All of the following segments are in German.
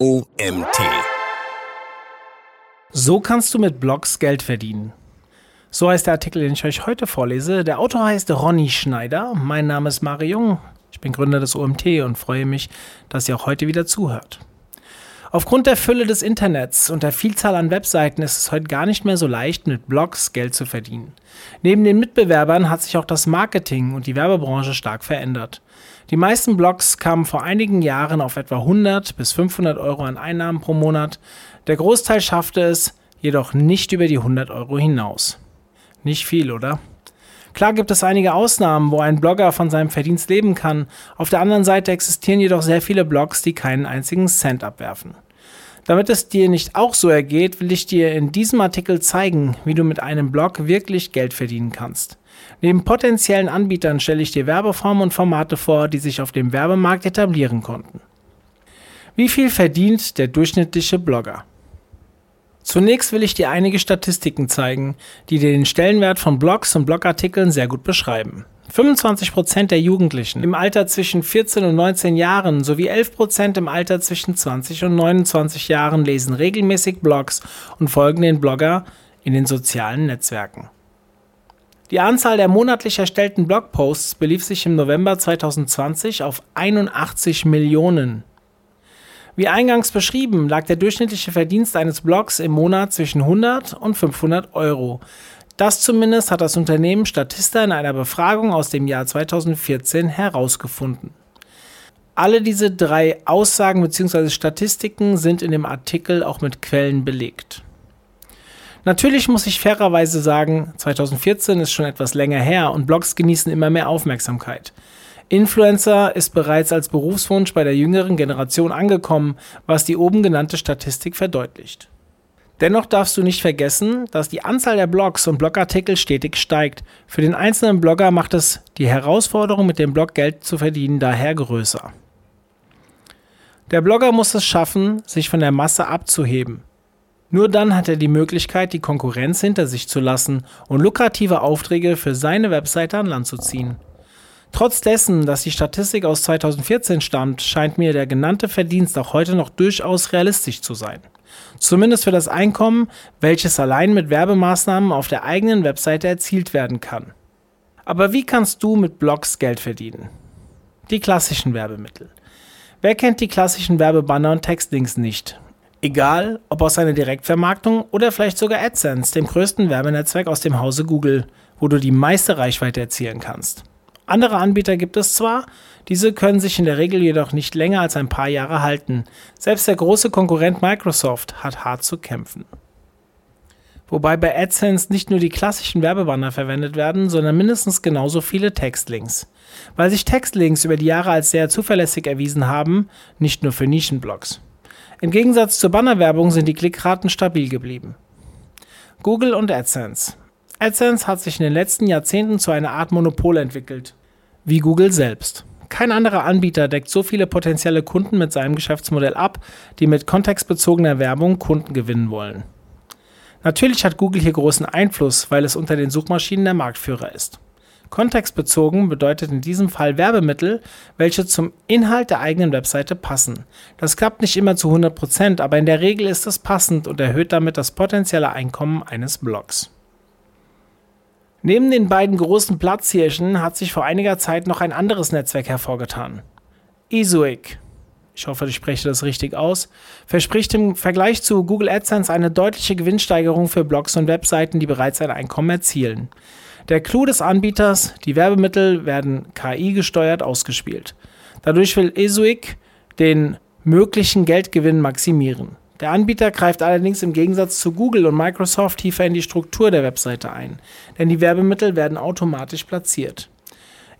OMT. So kannst du mit Blogs Geld verdienen. So heißt der Artikel, den ich euch heute vorlese. Der Autor heißt Ronny Schneider. Mein Name ist Mario Jung. Ich bin Gründer des OMT und freue mich, dass ihr auch heute wieder zuhört. Aufgrund der Fülle des Internets und der Vielzahl an Webseiten ist es heute gar nicht mehr so leicht, mit Blogs Geld zu verdienen. Neben den Mitbewerbern hat sich auch das Marketing und die Werbebranche stark verändert. Die meisten Blogs kamen vor einigen Jahren auf etwa 100 bis 500 Euro an Einnahmen pro Monat. Der Großteil schaffte es jedoch nicht über die 100 Euro hinaus. Nicht viel, oder? Klar gibt es einige Ausnahmen, wo ein Blogger von seinem Verdienst leben kann. Auf der anderen Seite existieren jedoch sehr viele Blogs, die keinen einzigen Cent abwerfen. Damit es dir nicht auch so ergeht, will ich dir in diesem Artikel zeigen, wie du mit einem Blog wirklich Geld verdienen kannst. Neben potenziellen Anbietern stelle ich dir Werbeformen und Formate vor, die sich auf dem Werbemarkt etablieren konnten. Wie viel verdient der durchschnittliche Blogger? Zunächst will ich dir einige Statistiken zeigen, die dir den Stellenwert von Blogs und Blogartikeln sehr gut beschreiben. 25% der Jugendlichen im Alter zwischen 14 und 19 Jahren sowie 11% im Alter zwischen 20 und 29 Jahren lesen regelmäßig Blogs und folgen den Blogger in den sozialen Netzwerken. Die Anzahl der monatlich erstellten Blogposts belief sich im November 2020 auf 81 Millionen. Wie eingangs beschrieben, lag der durchschnittliche Verdienst eines Blogs im Monat zwischen 100 und 500 Euro. Das zumindest hat das Unternehmen Statista in einer Befragung aus dem Jahr 2014 herausgefunden. Alle diese drei Aussagen bzw. Statistiken sind in dem Artikel auch mit Quellen belegt. Natürlich muss ich fairerweise sagen, 2014 ist schon etwas länger her und Blogs genießen immer mehr Aufmerksamkeit. Influencer ist bereits als Berufswunsch bei der jüngeren Generation angekommen, was die oben genannte Statistik verdeutlicht. Dennoch darfst du nicht vergessen, dass die Anzahl der Blogs und Blogartikel stetig steigt. Für den einzelnen Blogger macht es die Herausforderung, mit dem Blog Geld zu verdienen, daher größer. Der Blogger muss es schaffen, sich von der Masse abzuheben. Nur dann hat er die Möglichkeit, die Konkurrenz hinter sich zu lassen und lukrative Aufträge für seine Webseite an Land zu ziehen. Trotz dessen, dass die Statistik aus 2014 stammt, scheint mir der genannte Verdienst auch heute noch durchaus realistisch zu sein. Zumindest für das Einkommen, welches allein mit Werbemaßnahmen auf der eigenen Webseite erzielt werden kann. Aber wie kannst du mit Blogs Geld verdienen? Die klassischen Werbemittel. Wer kennt die klassischen Werbebanner und Textlinks nicht? Egal, ob aus einer Direktvermarktung oder vielleicht sogar AdSense, dem größten Werbenetzwerk aus dem Hause Google, wo du die meiste Reichweite erzielen kannst. Andere Anbieter gibt es zwar, diese können sich in der Regel jedoch nicht länger als ein paar Jahre halten. Selbst der große Konkurrent Microsoft hat hart zu kämpfen. Wobei bei AdSense nicht nur die klassischen Werbebanner verwendet werden, sondern mindestens genauso viele Textlinks. Weil sich Textlinks über die Jahre als sehr zuverlässig erwiesen haben, nicht nur für Nischenblogs. Im Gegensatz zur Bannerwerbung sind die Klickraten stabil geblieben. Google und AdSense. AdSense hat sich in den letzten Jahrzehnten zu einer Art Monopol entwickelt wie Google selbst. Kein anderer Anbieter deckt so viele potenzielle Kunden mit seinem Geschäftsmodell ab, die mit kontextbezogener Werbung Kunden gewinnen wollen. Natürlich hat Google hier großen Einfluss, weil es unter den Suchmaschinen der Marktführer ist. Kontextbezogen bedeutet in diesem Fall Werbemittel, welche zum Inhalt der eigenen Webseite passen. Das klappt nicht immer zu 100%, aber in der Regel ist es passend und erhöht damit das potenzielle Einkommen eines Blogs. Neben den beiden großen Platzhirschen hat sich vor einiger Zeit noch ein anderes Netzwerk hervorgetan. Ezoic, ich hoffe, ich spreche das richtig aus, verspricht im Vergleich zu Google AdSense eine deutliche Gewinnsteigerung für Blogs und Webseiten, die bereits ein Einkommen erzielen. Der Clou des Anbieters, die Werbemittel werden KI gesteuert ausgespielt. Dadurch will Ezoic den möglichen Geldgewinn maximieren. Der Anbieter greift allerdings im Gegensatz zu Google und Microsoft tiefer in die Struktur der Webseite ein, denn die Werbemittel werden automatisch platziert.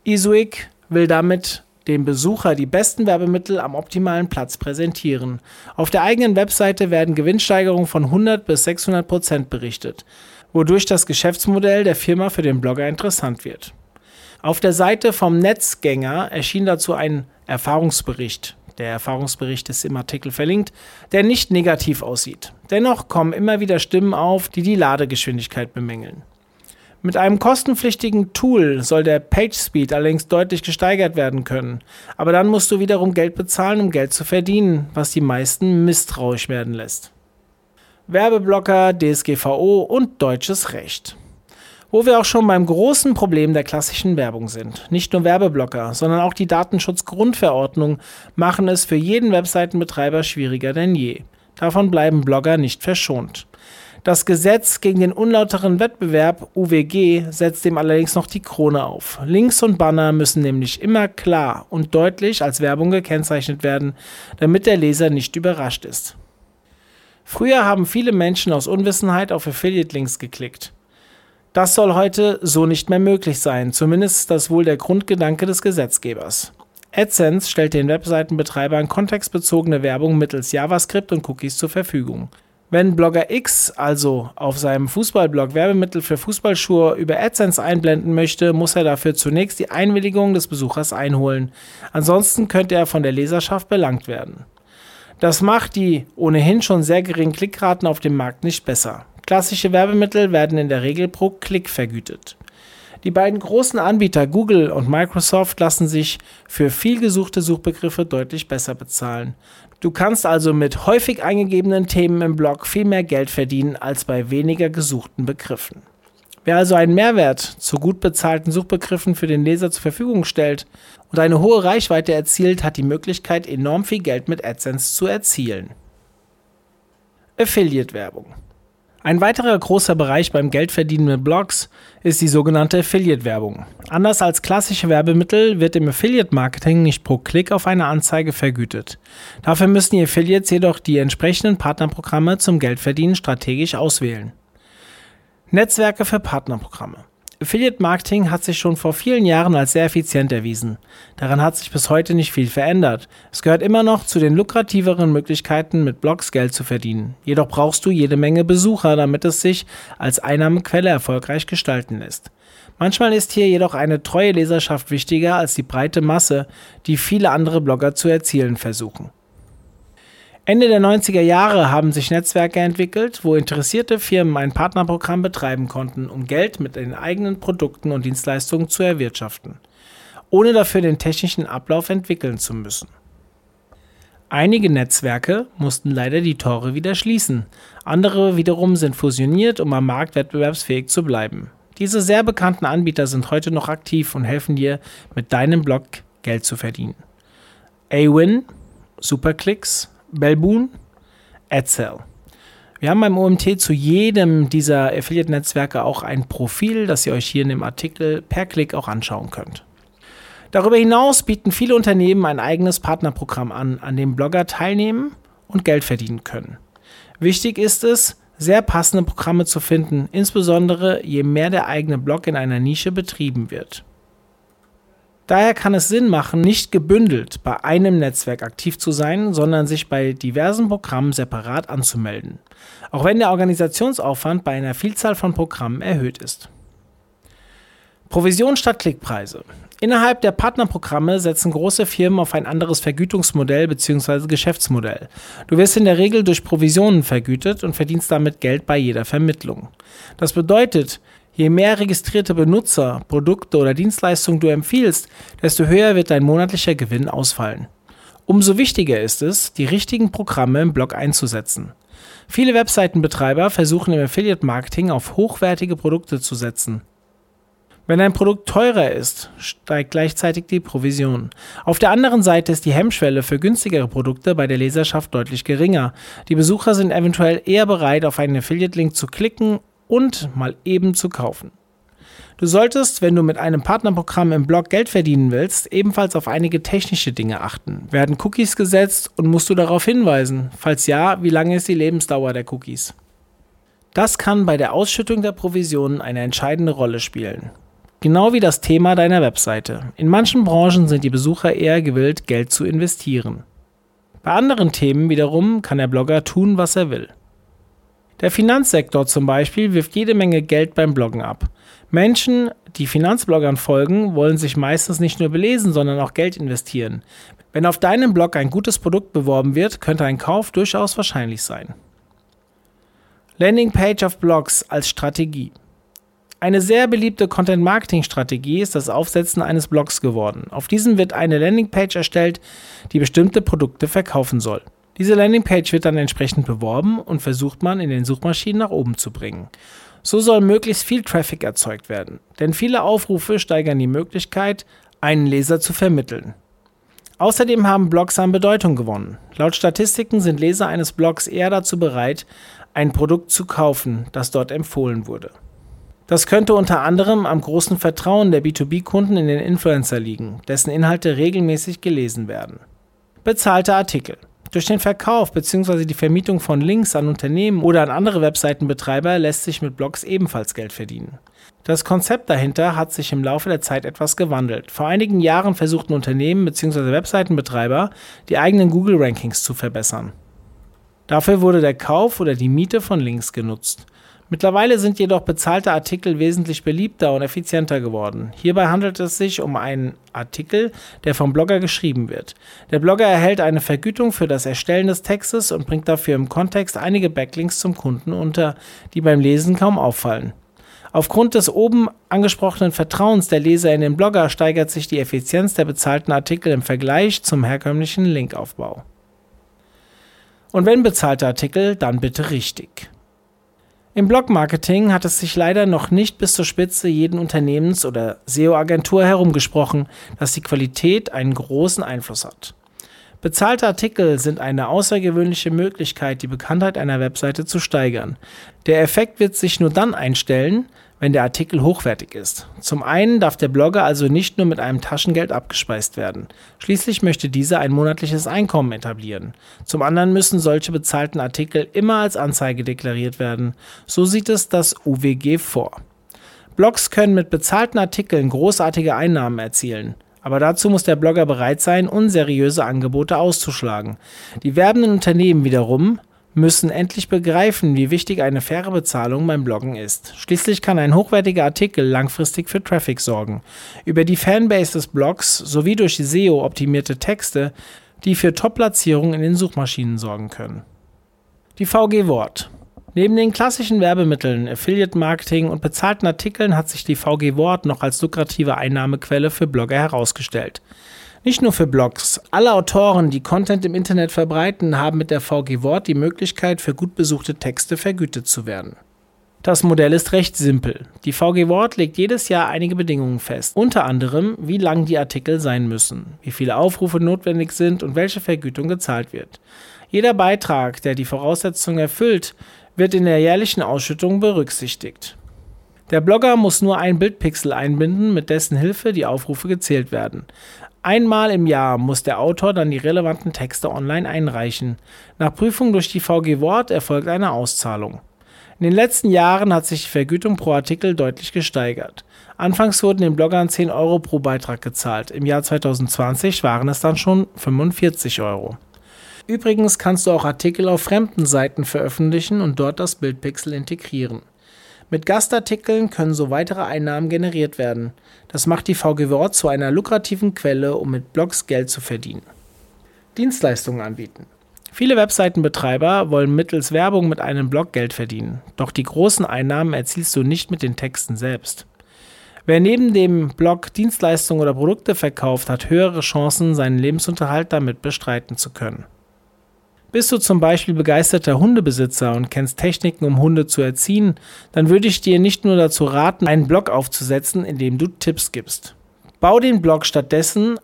Isuik will damit dem Besucher die besten Werbemittel am optimalen Platz präsentieren. Auf der eigenen Webseite werden Gewinnsteigerungen von 100 bis 600 Prozent berichtet, wodurch das Geschäftsmodell der Firma für den Blogger interessant wird. Auf der Seite vom Netzgänger erschien dazu ein Erfahrungsbericht der Erfahrungsbericht ist im Artikel verlinkt, der nicht negativ aussieht. Dennoch kommen immer wieder Stimmen auf, die die Ladegeschwindigkeit bemängeln. Mit einem kostenpflichtigen Tool soll der PageSpeed allerdings deutlich gesteigert werden können. Aber dann musst du wiederum Geld bezahlen, um Geld zu verdienen, was die meisten misstrauisch werden lässt. Werbeblocker, DSGVO und deutsches Recht. Wo wir auch schon beim großen Problem der klassischen Werbung sind. Nicht nur Werbeblocker, sondern auch die Datenschutzgrundverordnung machen es für jeden Webseitenbetreiber schwieriger denn je. Davon bleiben Blogger nicht verschont. Das Gesetz gegen den unlauteren Wettbewerb UWG setzt dem allerdings noch die Krone auf. Links und Banner müssen nämlich immer klar und deutlich als Werbung gekennzeichnet werden, damit der Leser nicht überrascht ist. Früher haben viele Menschen aus Unwissenheit auf Affiliate-Links geklickt. Das soll heute so nicht mehr möglich sein, zumindest ist das wohl der Grundgedanke des Gesetzgebers. AdSense stellt den Webseitenbetreibern kontextbezogene Werbung mittels JavaScript und Cookies zur Verfügung. Wenn Blogger X also auf seinem Fußballblog Werbemittel für Fußballschuhe über AdSense einblenden möchte, muss er dafür zunächst die Einwilligung des Besuchers einholen. Ansonsten könnte er von der Leserschaft belangt werden. Das macht die ohnehin schon sehr geringen Klickraten auf dem Markt nicht besser. Klassische Werbemittel werden in der Regel pro Klick vergütet. Die beiden großen Anbieter Google und Microsoft lassen sich für viel gesuchte Suchbegriffe deutlich besser bezahlen. Du kannst also mit häufig eingegebenen Themen im Blog viel mehr Geld verdienen als bei weniger gesuchten Begriffen. Wer also einen Mehrwert zu gut bezahlten Suchbegriffen für den Leser zur Verfügung stellt und eine hohe Reichweite erzielt, hat die Möglichkeit, enorm viel Geld mit AdSense zu erzielen. Affiliate-Werbung. Ein weiterer großer Bereich beim Geldverdienen mit Blogs ist die sogenannte Affiliate-Werbung. Anders als klassische Werbemittel wird im Affiliate-Marketing nicht pro Klick auf eine Anzeige vergütet. Dafür müssen die Affiliates jedoch die entsprechenden Partnerprogramme zum Geldverdienen strategisch auswählen. Netzwerke für Partnerprogramme. Affiliate Marketing hat sich schon vor vielen Jahren als sehr effizient erwiesen. Daran hat sich bis heute nicht viel verändert. Es gehört immer noch zu den lukrativeren Möglichkeiten, mit Blogs Geld zu verdienen. Jedoch brauchst du jede Menge Besucher, damit es sich als Einnahmequelle erfolgreich gestalten lässt. Manchmal ist hier jedoch eine treue Leserschaft wichtiger als die breite Masse, die viele andere Blogger zu erzielen versuchen. Ende der 90er Jahre haben sich Netzwerke entwickelt, wo interessierte Firmen ein Partnerprogramm betreiben konnten, um Geld mit den eigenen Produkten und Dienstleistungen zu erwirtschaften, ohne dafür den technischen Ablauf entwickeln zu müssen. Einige Netzwerke mussten leider die Tore wieder schließen, andere wiederum sind fusioniert, um am Markt wettbewerbsfähig zu bleiben. Diese sehr bekannten Anbieter sind heute noch aktiv und helfen dir, mit deinem Blog Geld zu verdienen. Awin, Superclicks, Belboon, Edsel. Wir haben beim OMT zu jedem dieser Affiliate-Netzwerke auch ein Profil, das ihr euch hier in dem Artikel per Klick auch anschauen könnt. Darüber hinaus bieten viele Unternehmen ein eigenes Partnerprogramm an, an dem Blogger teilnehmen und Geld verdienen können. Wichtig ist es, sehr passende Programme zu finden, insbesondere je mehr der eigene Blog in einer Nische betrieben wird. Daher kann es Sinn machen, nicht gebündelt bei einem Netzwerk aktiv zu sein, sondern sich bei diversen Programmen separat anzumelden, auch wenn der Organisationsaufwand bei einer Vielzahl von Programmen erhöht ist. Provision statt Klickpreise. Innerhalb der Partnerprogramme setzen große Firmen auf ein anderes Vergütungsmodell bzw. Geschäftsmodell. Du wirst in der Regel durch Provisionen vergütet und verdienst damit Geld bei jeder Vermittlung. Das bedeutet, Je mehr registrierte Benutzer, Produkte oder Dienstleistungen du empfiehlst, desto höher wird dein monatlicher Gewinn ausfallen. Umso wichtiger ist es, die richtigen Programme im Blog einzusetzen. Viele Webseitenbetreiber versuchen im Affiliate Marketing auf hochwertige Produkte zu setzen. Wenn ein Produkt teurer ist, steigt gleichzeitig die Provision. Auf der anderen Seite ist die Hemmschwelle für günstigere Produkte bei der Leserschaft deutlich geringer. Die Besucher sind eventuell eher bereit, auf einen Affiliate-Link zu klicken und mal eben zu kaufen. Du solltest, wenn du mit einem Partnerprogramm im Blog Geld verdienen willst, ebenfalls auf einige technische Dinge achten. Werden Cookies gesetzt und musst du darauf hinweisen? Falls ja, wie lange ist die Lebensdauer der Cookies? Das kann bei der Ausschüttung der Provisionen eine entscheidende Rolle spielen. Genau wie das Thema deiner Webseite. In manchen Branchen sind die Besucher eher gewillt, Geld zu investieren. Bei anderen Themen wiederum kann der Blogger tun, was er will. Der Finanzsektor zum Beispiel wirft jede Menge Geld beim Bloggen ab. Menschen, die Finanzbloggern folgen, wollen sich meistens nicht nur belesen, sondern auch Geld investieren. Wenn auf deinem Blog ein gutes Produkt beworben wird, könnte ein Kauf durchaus wahrscheinlich sein. Landingpage auf Blogs als Strategie. Eine sehr beliebte Content-Marketing-Strategie ist das Aufsetzen eines Blogs geworden. Auf diesem wird eine Landingpage erstellt, die bestimmte Produkte verkaufen soll. Diese Landingpage wird dann entsprechend beworben und versucht man in den Suchmaschinen nach oben zu bringen. So soll möglichst viel Traffic erzeugt werden, denn viele Aufrufe steigern die Möglichkeit, einen Leser zu vermitteln. Außerdem haben Blogs an Bedeutung gewonnen. Laut Statistiken sind Leser eines Blogs eher dazu bereit, ein Produkt zu kaufen, das dort empfohlen wurde. Das könnte unter anderem am großen Vertrauen der B2B-Kunden in den Influencer liegen, dessen Inhalte regelmäßig gelesen werden. Bezahlte Artikel. Durch den Verkauf bzw. die Vermietung von Links an Unternehmen oder an andere Webseitenbetreiber lässt sich mit Blogs ebenfalls Geld verdienen. Das Konzept dahinter hat sich im Laufe der Zeit etwas gewandelt. Vor einigen Jahren versuchten Unternehmen bzw. Webseitenbetreiber, die eigenen Google-Rankings zu verbessern. Dafür wurde der Kauf oder die Miete von Links genutzt. Mittlerweile sind jedoch bezahlte Artikel wesentlich beliebter und effizienter geworden. Hierbei handelt es sich um einen Artikel, der vom Blogger geschrieben wird. Der Blogger erhält eine Vergütung für das Erstellen des Textes und bringt dafür im Kontext einige Backlinks zum Kunden unter, die beim Lesen kaum auffallen. Aufgrund des oben angesprochenen Vertrauens der Leser in den Blogger steigert sich die Effizienz der bezahlten Artikel im Vergleich zum herkömmlichen Linkaufbau. Und wenn bezahlte Artikel, dann bitte richtig. Im Blog-Marketing hat es sich leider noch nicht bis zur Spitze jeden Unternehmens- oder SEO-Agentur herumgesprochen, dass die Qualität einen großen Einfluss hat. Bezahlte Artikel sind eine außergewöhnliche Möglichkeit, die Bekanntheit einer Webseite zu steigern. Der Effekt wird sich nur dann einstellen, wenn der Artikel hochwertig ist. Zum einen darf der Blogger also nicht nur mit einem Taschengeld abgespeist werden. Schließlich möchte dieser ein monatliches Einkommen etablieren. Zum anderen müssen solche bezahlten Artikel immer als Anzeige deklariert werden. So sieht es das UWG vor. Blogs können mit bezahlten Artikeln großartige Einnahmen erzielen. Aber dazu muss der Blogger bereit sein, unseriöse Angebote auszuschlagen. Die werbenden Unternehmen wiederum müssen endlich begreifen, wie wichtig eine faire Bezahlung beim Bloggen ist. Schließlich kann ein hochwertiger Artikel langfristig für Traffic sorgen. Über die Fanbase des Blogs sowie durch SEO optimierte Texte, die für Top-Platzierungen in den Suchmaschinen sorgen können. Die VG Wort. Neben den klassischen Werbemitteln, Affiliate-Marketing und bezahlten Artikeln hat sich die VG Wort noch als lukrative Einnahmequelle für Blogger herausgestellt. Nicht nur für Blogs. Alle Autoren, die Content im Internet verbreiten, haben mit der VG Wort die Möglichkeit, für gut besuchte Texte vergütet zu werden. Das Modell ist recht simpel. Die VG Wort legt jedes Jahr einige Bedingungen fest, unter anderem, wie lang die Artikel sein müssen, wie viele Aufrufe notwendig sind und welche Vergütung gezahlt wird. Jeder Beitrag, der die Voraussetzungen erfüllt, wird in der jährlichen Ausschüttung berücksichtigt. Der Blogger muss nur ein Bildpixel einbinden, mit dessen Hilfe die Aufrufe gezählt werden. Einmal im Jahr muss der Autor dann die relevanten Texte online einreichen. Nach Prüfung durch die VG Wort erfolgt eine Auszahlung. In den letzten Jahren hat sich die Vergütung pro Artikel deutlich gesteigert. Anfangs wurden den Bloggern 10 Euro pro Beitrag gezahlt. Im Jahr 2020 waren es dann schon 45 Euro. Übrigens kannst du auch Artikel auf fremden Seiten veröffentlichen und dort das Bildpixel integrieren. Mit Gastartikeln können so weitere Einnahmen generiert werden. Das macht die VG Wort zu einer lukrativen Quelle, um mit Blogs Geld zu verdienen. Dienstleistungen anbieten. Viele Webseitenbetreiber wollen mittels Werbung mit einem Blog Geld verdienen, doch die großen Einnahmen erzielst du nicht mit den Texten selbst. Wer neben dem Blog Dienstleistungen oder Produkte verkauft, hat höhere Chancen, seinen Lebensunterhalt damit bestreiten zu können. Bist du zum Beispiel begeisterter Hundebesitzer und kennst Techniken, um Hunde zu erziehen, dann würde ich dir nicht nur dazu raten, einen Blog aufzusetzen, in dem du Tipps gibst. Bau den Blog stattdessen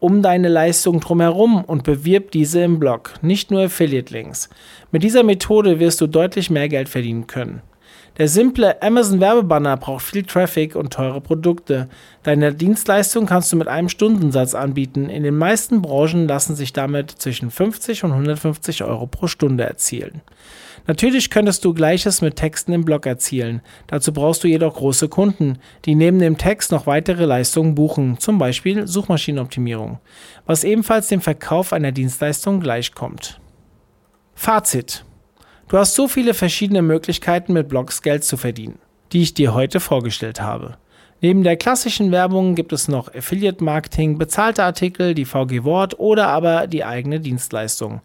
um deine Leistung drumherum und bewirb diese im Blog, nicht nur Affiliate-Links. Mit dieser Methode wirst du deutlich mehr Geld verdienen können. Der simple Amazon-Werbebanner braucht viel Traffic und teure Produkte. Deine Dienstleistung kannst du mit einem Stundensatz anbieten. In den meisten Branchen lassen sich damit zwischen 50 und 150 Euro pro Stunde erzielen. Natürlich könntest du Gleiches mit Texten im Blog erzielen. Dazu brauchst du jedoch große Kunden, die neben dem Text noch weitere Leistungen buchen, zum Beispiel Suchmaschinenoptimierung, was ebenfalls dem Verkauf einer Dienstleistung gleichkommt. Fazit. Du hast so viele verschiedene Möglichkeiten, mit Blogs Geld zu verdienen, die ich dir heute vorgestellt habe. Neben der klassischen Werbung gibt es noch Affiliate Marketing, bezahlte Artikel, die VG Wort oder aber die eigene Dienstleistung.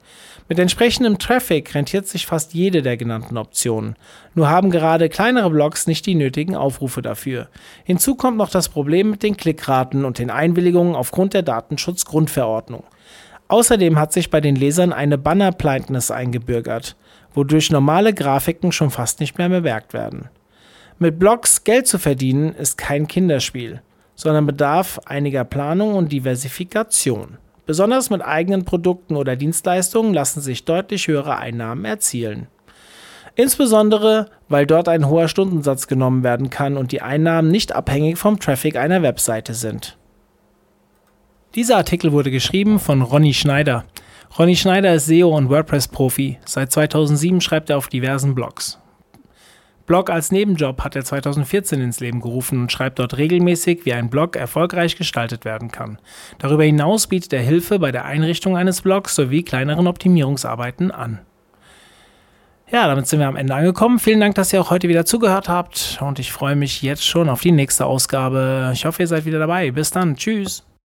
Mit entsprechendem Traffic rentiert sich fast jede der genannten Optionen. Nur haben gerade kleinere Blogs nicht die nötigen Aufrufe dafür. Hinzu kommt noch das Problem mit den Klickraten und den Einwilligungen aufgrund der Datenschutzgrundverordnung. Außerdem hat sich bei den Lesern eine Banner-Blindness eingebürgert, wodurch normale Grafiken schon fast nicht mehr bemerkt werden. Mit Blogs Geld zu verdienen ist kein Kinderspiel, sondern bedarf einiger Planung und Diversifikation. Besonders mit eigenen Produkten oder Dienstleistungen lassen sich deutlich höhere Einnahmen erzielen. Insbesondere, weil dort ein hoher Stundensatz genommen werden kann und die Einnahmen nicht abhängig vom Traffic einer Webseite sind. Dieser Artikel wurde geschrieben von Ronny Schneider. Ronny Schneider ist SEO und WordPress-Profi. Seit 2007 schreibt er auf diversen Blogs. Blog als Nebenjob hat er 2014 ins Leben gerufen und schreibt dort regelmäßig, wie ein Blog erfolgreich gestaltet werden kann. Darüber hinaus bietet er Hilfe bei der Einrichtung eines Blogs sowie kleineren Optimierungsarbeiten an. Ja, damit sind wir am Ende angekommen. Vielen Dank, dass ihr auch heute wieder zugehört habt und ich freue mich jetzt schon auf die nächste Ausgabe. Ich hoffe, ihr seid wieder dabei. Bis dann. Tschüss.